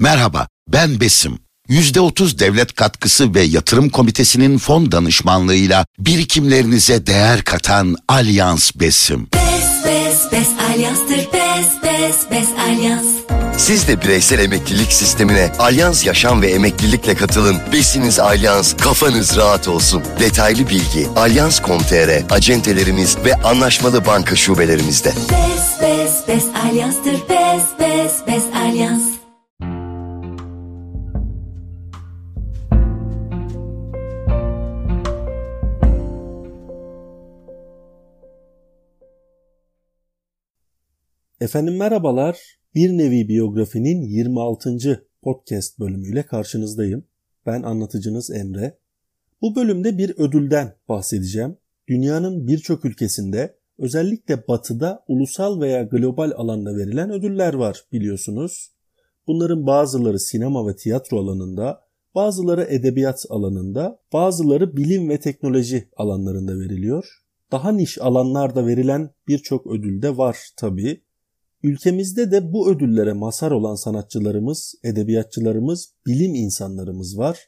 Merhaba, ben Besim. %30 devlet katkısı ve yatırım komitesinin fon danışmanlığıyla birikimlerinize değer katan Alyans Besim. Bes bes bes alyanstır bes bes bes alyans. Siz de bireysel emeklilik sistemine Alyans Yaşam ve Emeklilikle katılın. Besiniz Alyans, kafanız rahat olsun. Detaylı bilgi alyans.com.tr, acentelerimiz ve anlaşmalı banka şubelerimizde. Bes bes bes alyanstır bes bes bes alyans. Efendim merhabalar. Bir nevi biyografinin 26. podcast bölümüyle karşınızdayım. Ben anlatıcınız Emre. Bu bölümde bir ödülden bahsedeceğim. Dünyanın birçok ülkesinde özellikle batıda ulusal veya global alanda verilen ödüller var biliyorsunuz. Bunların bazıları sinema ve tiyatro alanında, bazıları edebiyat alanında, bazıları bilim ve teknoloji alanlarında veriliyor. Daha niş alanlarda verilen birçok ödül de var tabii. Ülkemizde de bu ödüllere mazhar olan sanatçılarımız, edebiyatçılarımız, bilim insanlarımız var.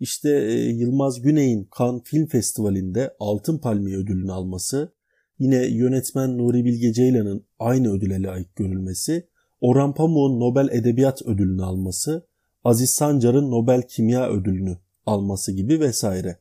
İşte e, Yılmaz Güney'in Cannes Film Festivali'nde Altın Palmiye ödülünü alması, yine yönetmen Nuri Bilge Ceylan'ın aynı ödüle layık görülmesi, Orhan Pamuk'un Nobel Edebiyat ödülünü alması, Aziz Sancar'ın Nobel Kimya ödülünü alması gibi vesaire.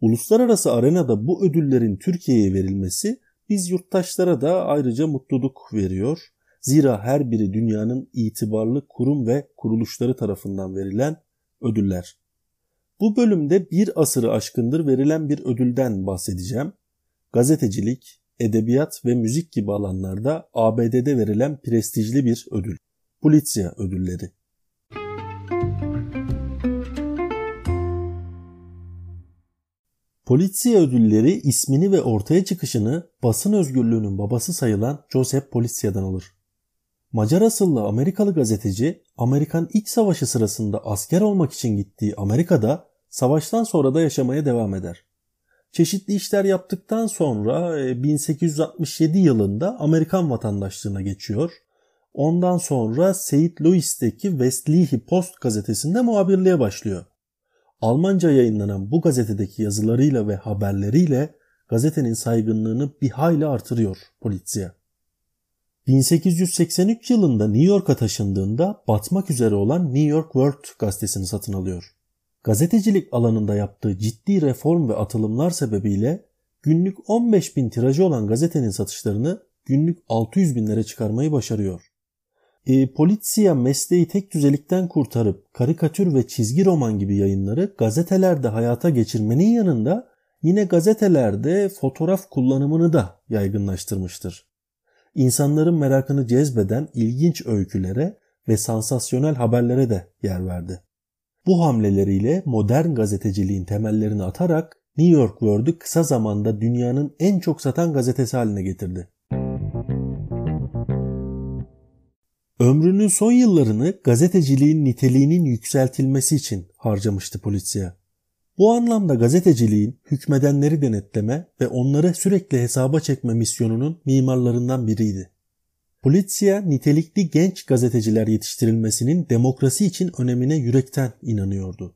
Uluslararası arenada bu ödüllerin Türkiye'ye verilmesi biz yurttaşlara da ayrıca mutluluk veriyor. Zira her biri dünyanın itibarlı kurum ve kuruluşları tarafından verilen ödüller. Bu bölümde bir asırı aşkındır verilen bir ödülden bahsedeceğim. Gazetecilik, edebiyat ve müzik gibi alanlarda ABD'de verilen prestijli bir ödül. Pulitzer ödülleri. Polizia ödülleri ismini ve ortaya çıkışını basın özgürlüğünün babası sayılan Joseph Polizia'dan alır. Macar asıllı Amerikalı gazeteci Amerikan İç Savaşı sırasında asker olmak için gittiği Amerika'da savaştan sonra da yaşamaya devam eder. Çeşitli işler yaptıktan sonra 1867 yılında Amerikan vatandaşlığına geçiyor. Ondan sonra St. Louis'teki Westleahy Post gazetesinde muhabirliğe başlıyor. Almanca yayınlanan bu gazetedeki yazılarıyla ve haberleriyle gazetenin saygınlığını bir hayli artırıyor Polizia. 1883 yılında New York'a taşındığında batmak üzere olan New York World gazetesini satın alıyor. Gazetecilik alanında yaptığı ciddi reform ve atılımlar sebebiyle günlük 15 bin tirajı olan gazetenin satışlarını günlük 600 binlere çıkarmayı başarıyor. E, Polizia mesleği tek düzelikten kurtarıp karikatür ve çizgi roman gibi yayınları gazetelerde hayata geçirmenin yanında yine gazetelerde fotoğraf kullanımını da yaygınlaştırmıştır. İnsanların merakını cezbeden ilginç öykülere ve sansasyonel haberlere de yer verdi. Bu hamleleriyle modern gazeteciliğin temellerini atarak New York World'ü kısa zamanda dünyanın en çok satan gazetesi haline getirdi. Ömrünün son yıllarını gazeteciliğin niteliğinin yükseltilmesi için harcamıştı Polizia. Bu anlamda gazeteciliğin hükmedenleri denetleme ve onları sürekli hesaba çekme misyonunun mimarlarından biriydi. Polizia nitelikli genç gazeteciler yetiştirilmesinin demokrasi için önemine yürekten inanıyordu.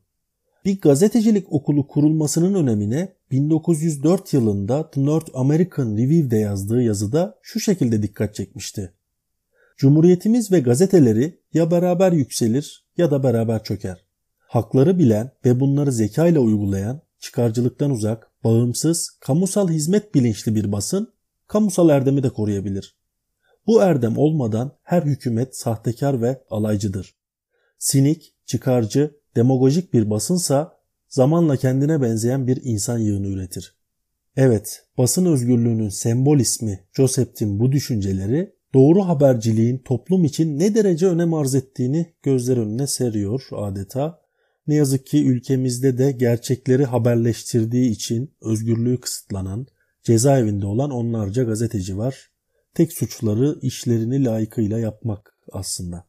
Bir gazetecilik okulu kurulmasının önemine 1904 yılında The North American Review'de yazdığı yazıda şu şekilde dikkat çekmişti. Cumhuriyetimiz ve gazeteleri ya beraber yükselir ya da beraber çöker. Hakları bilen ve bunları zeka ile uygulayan, çıkarcılıktan uzak, bağımsız, kamusal hizmet bilinçli bir basın, kamusal erdemi de koruyabilir. Bu erdem olmadan her hükümet sahtekar ve alaycıdır. Sinik, çıkarcı, demagojik bir basınsa zamanla kendine benzeyen bir insan yığını üretir. Evet, basın özgürlüğünün sembol ismi Joseph'tin bu düşünceleri doğru haberciliğin toplum için ne derece önem arz ettiğini gözler önüne seriyor adeta. Ne yazık ki ülkemizde de gerçekleri haberleştirdiği için özgürlüğü kısıtlanan, cezaevinde olan onlarca gazeteci var. Tek suçları işlerini layıkıyla yapmak aslında.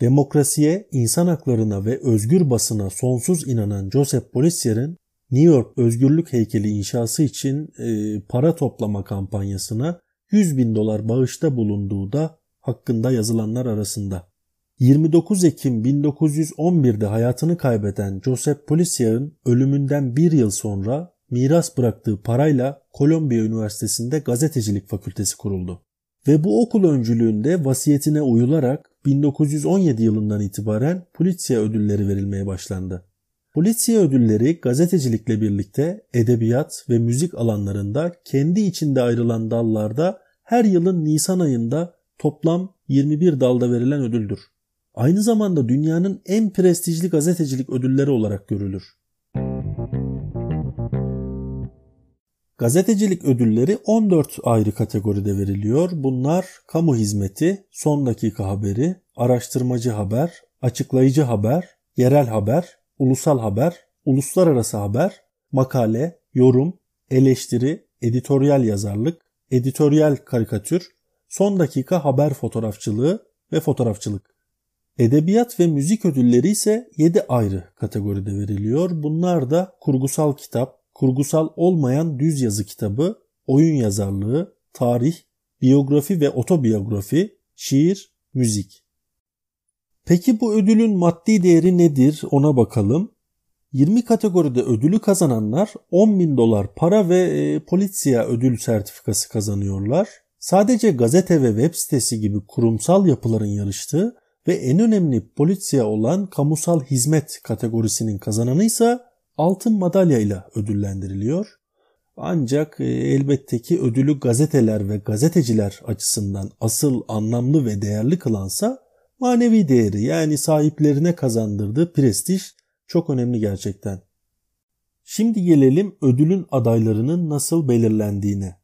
Demokrasiye, insan haklarına ve özgür basına sonsuz inanan Joseph Policier'in New York Özgürlük Heykeli inşası için e, para toplama kampanyasına 100 bin dolar bağışta bulunduğu da hakkında yazılanlar arasında. 29 Ekim 1911'de hayatını kaybeden Joseph Policia'nın ölümünden bir yıl sonra miras bıraktığı parayla Kolombiya Üniversitesi'nde gazetecilik fakültesi kuruldu. Ve bu okul öncülüğünde vasiyetine uyularak 1917 yılından itibaren Pulitzer ödülleri verilmeye başlandı. Pulitzer ödülleri gazetecilikle birlikte edebiyat ve müzik alanlarında kendi içinde ayrılan dallarda her yılın Nisan ayında toplam 21 dalda verilen ödüldür. Aynı zamanda dünyanın en prestijli gazetecilik ödülleri olarak görülür. Gazetecilik ödülleri 14 ayrı kategoride veriliyor. Bunlar kamu hizmeti, son dakika haberi, araştırmacı haber, açıklayıcı haber, yerel haber, ulusal haber, uluslararası haber, makale, yorum, eleştiri, editoryal yazarlık, editoryal karikatür, son dakika haber fotoğrafçılığı ve fotoğrafçılık. Edebiyat ve müzik ödülleri ise 7 ayrı kategoride veriliyor. Bunlar da kurgusal kitap, kurgusal olmayan düz yazı kitabı, oyun yazarlığı, tarih, biyografi ve otobiyografi, şiir, müzik. Peki bu ödülün maddi değeri nedir ona bakalım. 20 kategoride ödülü kazananlar 10 bin dolar para ve e, Polizia ödül sertifikası kazanıyorlar. Sadece gazete ve web sitesi gibi kurumsal yapıların yarıştığı ve en önemli Polizia olan kamusal hizmet kategorisinin kazananı ise altın madalya ile ödüllendiriliyor. Ancak e, elbette ki ödülü gazeteler ve gazeteciler açısından asıl anlamlı ve değerli kılansa manevi değeri yani sahiplerine kazandırdığı prestij çok önemli gerçekten. Şimdi gelelim ödülün adaylarının nasıl belirlendiğine.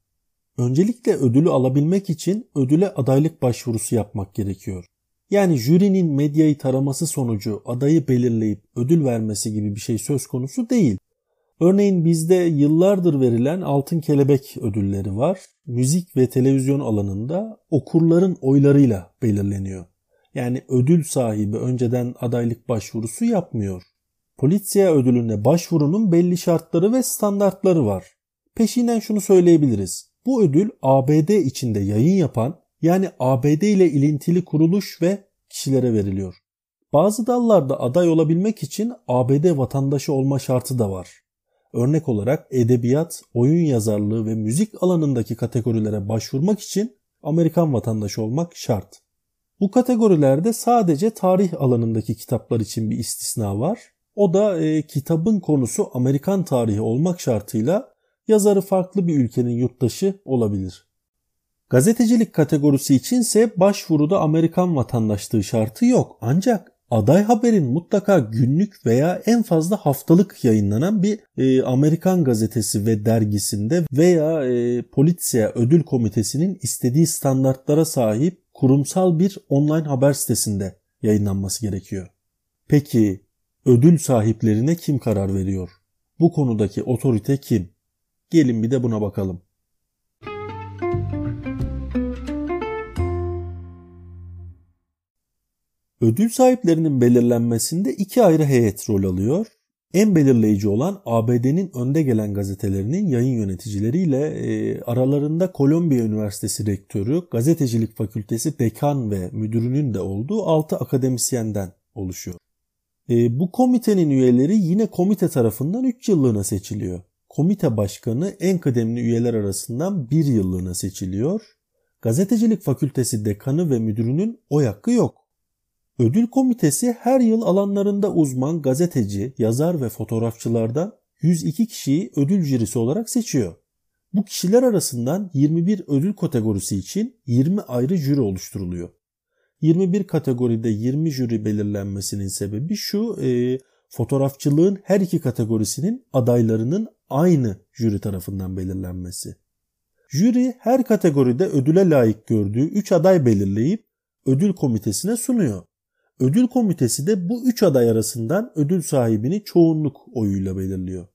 Öncelikle ödülü alabilmek için ödüle adaylık başvurusu yapmak gerekiyor. Yani jürinin medyayı taraması sonucu adayı belirleyip ödül vermesi gibi bir şey söz konusu değil. Örneğin bizde yıllardır verilen Altın Kelebek ödülleri var. Müzik ve televizyon alanında okurların oylarıyla belirleniyor. Yani ödül sahibi önceden adaylık başvurusu yapmıyor. Polizya ödülüne başvurunun belli şartları ve standartları var. Peşinden şunu söyleyebiliriz. Bu ödül ABD içinde yayın yapan yani ABD ile ilintili kuruluş ve kişilere veriliyor. Bazı dallarda aday olabilmek için ABD vatandaşı olma şartı da var. Örnek olarak edebiyat, oyun yazarlığı ve müzik alanındaki kategorilere başvurmak için Amerikan vatandaşı olmak şart. Bu kategorilerde sadece tarih alanındaki kitaplar için bir istisna var. O da e, kitabın konusu Amerikan tarihi olmak şartıyla yazarı farklı bir ülkenin yurttaşı olabilir. Gazetecilik kategorisi içinse başvuruda Amerikan vatandaşlığı şartı yok. Ancak aday haberin mutlaka günlük veya en fazla haftalık yayınlanan bir e, Amerikan gazetesi ve dergisinde veya e, Polizia Ödül Komitesi'nin istediği standartlara sahip kurumsal bir online haber sitesinde yayınlanması gerekiyor. Peki ödül sahiplerine kim karar veriyor? Bu konudaki otorite kim? Gelin bir de buna bakalım. Ödül sahiplerinin belirlenmesinde iki ayrı heyet rol alıyor. En belirleyici olan ABD'nin önde gelen gazetelerinin yayın yöneticileriyle e, aralarında Kolombiya Üniversitesi rektörü, gazetecilik fakültesi dekan ve müdürünün de olduğu 6 akademisyenden oluşuyor. E, bu komitenin üyeleri yine komite tarafından 3 yıllığına seçiliyor. Komite başkanı en kıdemli üyeler arasından 1 yıllığına seçiliyor. Gazetecilik fakültesi dekanı ve müdürünün oy hakkı yok. Ödül komitesi her yıl alanlarında uzman gazeteci, yazar ve fotoğrafçılardan 102 kişiyi ödül jürisi olarak seçiyor. Bu kişiler arasından 21 ödül kategorisi için 20 ayrı jüri oluşturuluyor. 21 kategoride 20 jüri belirlenmesinin sebebi şu, e, fotoğrafçılığın her iki kategorisinin adaylarının aynı jüri tarafından belirlenmesi. Jüri her kategoride ödüle layık gördüğü 3 aday belirleyip ödül komitesine sunuyor. Ödül komitesi de bu üç aday arasından ödül sahibini çoğunluk oyuyla belirliyor.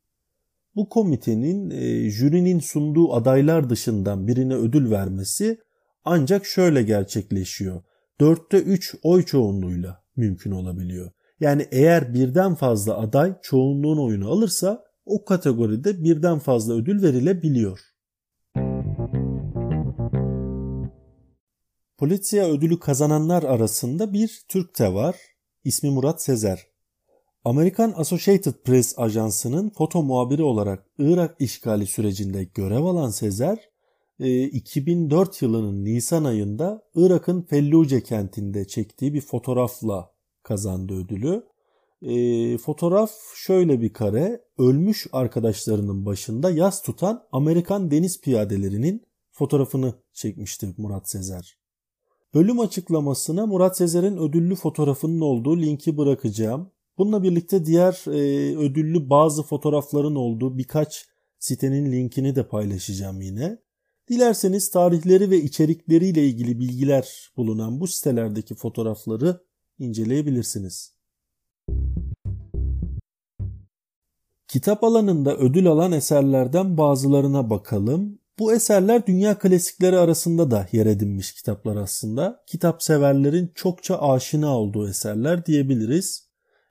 Bu komitenin e, jürinin sunduğu adaylar dışından birine ödül vermesi ancak şöyle gerçekleşiyor. Dörtte üç oy çoğunluğuyla mümkün olabiliyor. Yani eğer birden fazla aday çoğunluğun oyunu alırsa o kategoride birden fazla ödül verilebiliyor. Polizia ödülü kazananlar arasında bir Türk de var. İsmi Murat Sezer. Amerikan Associated Press ajansının foto muhabiri olarak Irak işgali sürecinde görev alan Sezer, 2004 e, yılının Nisan ayında Irak'ın Felluce kentinde çektiği bir fotoğrafla kazandı ödülü. E, fotoğraf şöyle bir kare, ölmüş arkadaşlarının başında yas tutan Amerikan deniz piyadelerinin fotoğrafını çekmişti Murat Sezer. Ölüm açıklamasına Murat Sezer'in ödüllü fotoğrafının olduğu linki bırakacağım. Bununla birlikte diğer e, ödüllü bazı fotoğrafların olduğu birkaç sitenin linkini de paylaşacağım yine. Dilerseniz tarihleri ve içerikleriyle ilgili bilgiler bulunan bu sitelerdeki fotoğrafları inceleyebilirsiniz. Kitap alanında ödül alan eserlerden bazılarına bakalım. Bu eserler dünya klasikleri arasında da yer edinmiş kitaplar aslında. Kitap severlerin çokça aşina olduğu eserler diyebiliriz.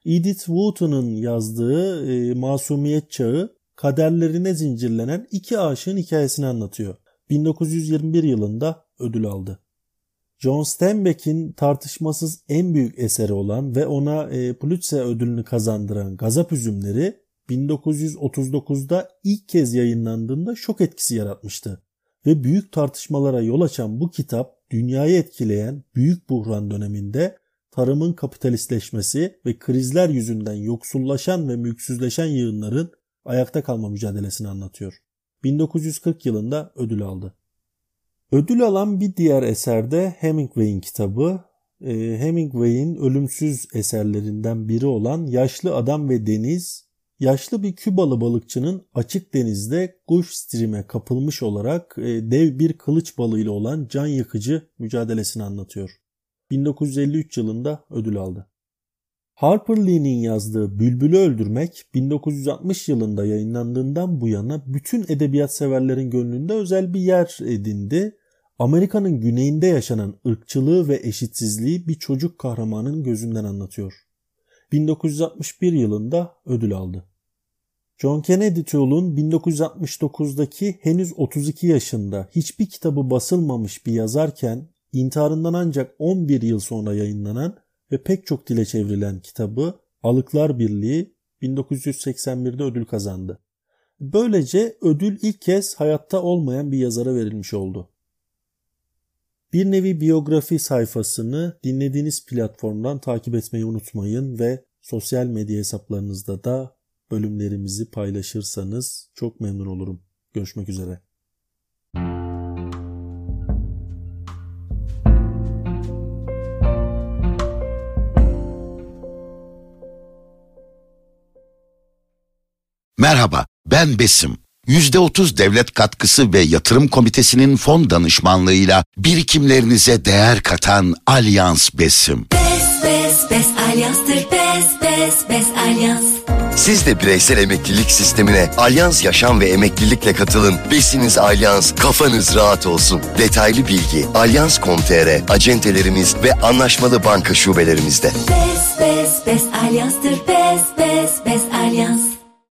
Edith Wharton'un yazdığı e, Masumiyet Çağı kaderlerine zincirlenen iki aşığın hikayesini anlatıyor. 1921 yılında ödül aldı. John Steinbeck'in tartışmasız en büyük eseri olan ve ona e, Pulitzer ödülünü kazandıran Gazap Üzümleri 1939'da ilk kez yayınlandığında şok etkisi yaratmıştı. Ve büyük tartışmalara yol açan bu kitap dünyayı etkileyen büyük buhran döneminde tarımın kapitalistleşmesi ve krizler yüzünden yoksullaşan ve mülksüzleşen yığınların ayakta kalma mücadelesini anlatıyor. 1940 yılında ödül aldı. Ödül alan bir diğer eserde Hemingway'in kitabı. Ee, Hemingway'in ölümsüz eserlerinden biri olan Yaşlı Adam ve Deniz, yaşlı bir Kübalı balıkçının açık denizde Gulf Stream'e kapılmış olarak e, dev bir kılıç balığıyla olan can yakıcı mücadelesini anlatıyor. 1953 yılında ödül aldı. Harper Lee'nin yazdığı Bülbül'ü Öldürmek 1960 yılında yayınlandığından bu yana bütün edebiyat severlerin gönlünde özel bir yer edindi. Amerika'nın güneyinde yaşanan ırkçılığı ve eşitsizliği bir çocuk kahramanın gözünden anlatıyor. 1961 yılında ödül aldı. John Kennedy Tool'un 1969'daki henüz 32 yaşında hiçbir kitabı basılmamış bir yazarken intiharından ancak 11 yıl sonra yayınlanan ve pek çok dile çevrilen kitabı Alıklar Birliği 1981'de ödül kazandı. Böylece ödül ilk kez hayatta olmayan bir yazara verilmiş oldu. Bir nevi biyografi sayfasını dinlediğiniz platformdan takip etmeyi unutmayın ve sosyal medya hesaplarınızda da bölümlerimizi paylaşırsanız çok memnun olurum. Görüşmek üzere. Merhaba, ben Besim. %30 devlet katkısı ve yatırım komitesinin fon danışmanlığıyla birikimlerinize değer katan Alyans Besim. Bes bes bes alyanstır bes bes bes alyans. Siz de bireysel emeklilik sistemine Alyans Yaşam ve Emeklilikle katılın. Besiniz Alyans, kafanız rahat olsun. Detaylı bilgi alyans.com.tr, acentelerimiz ve anlaşmalı banka şubelerimizde. Bes bes bes alyanstır bes bes bes alyans.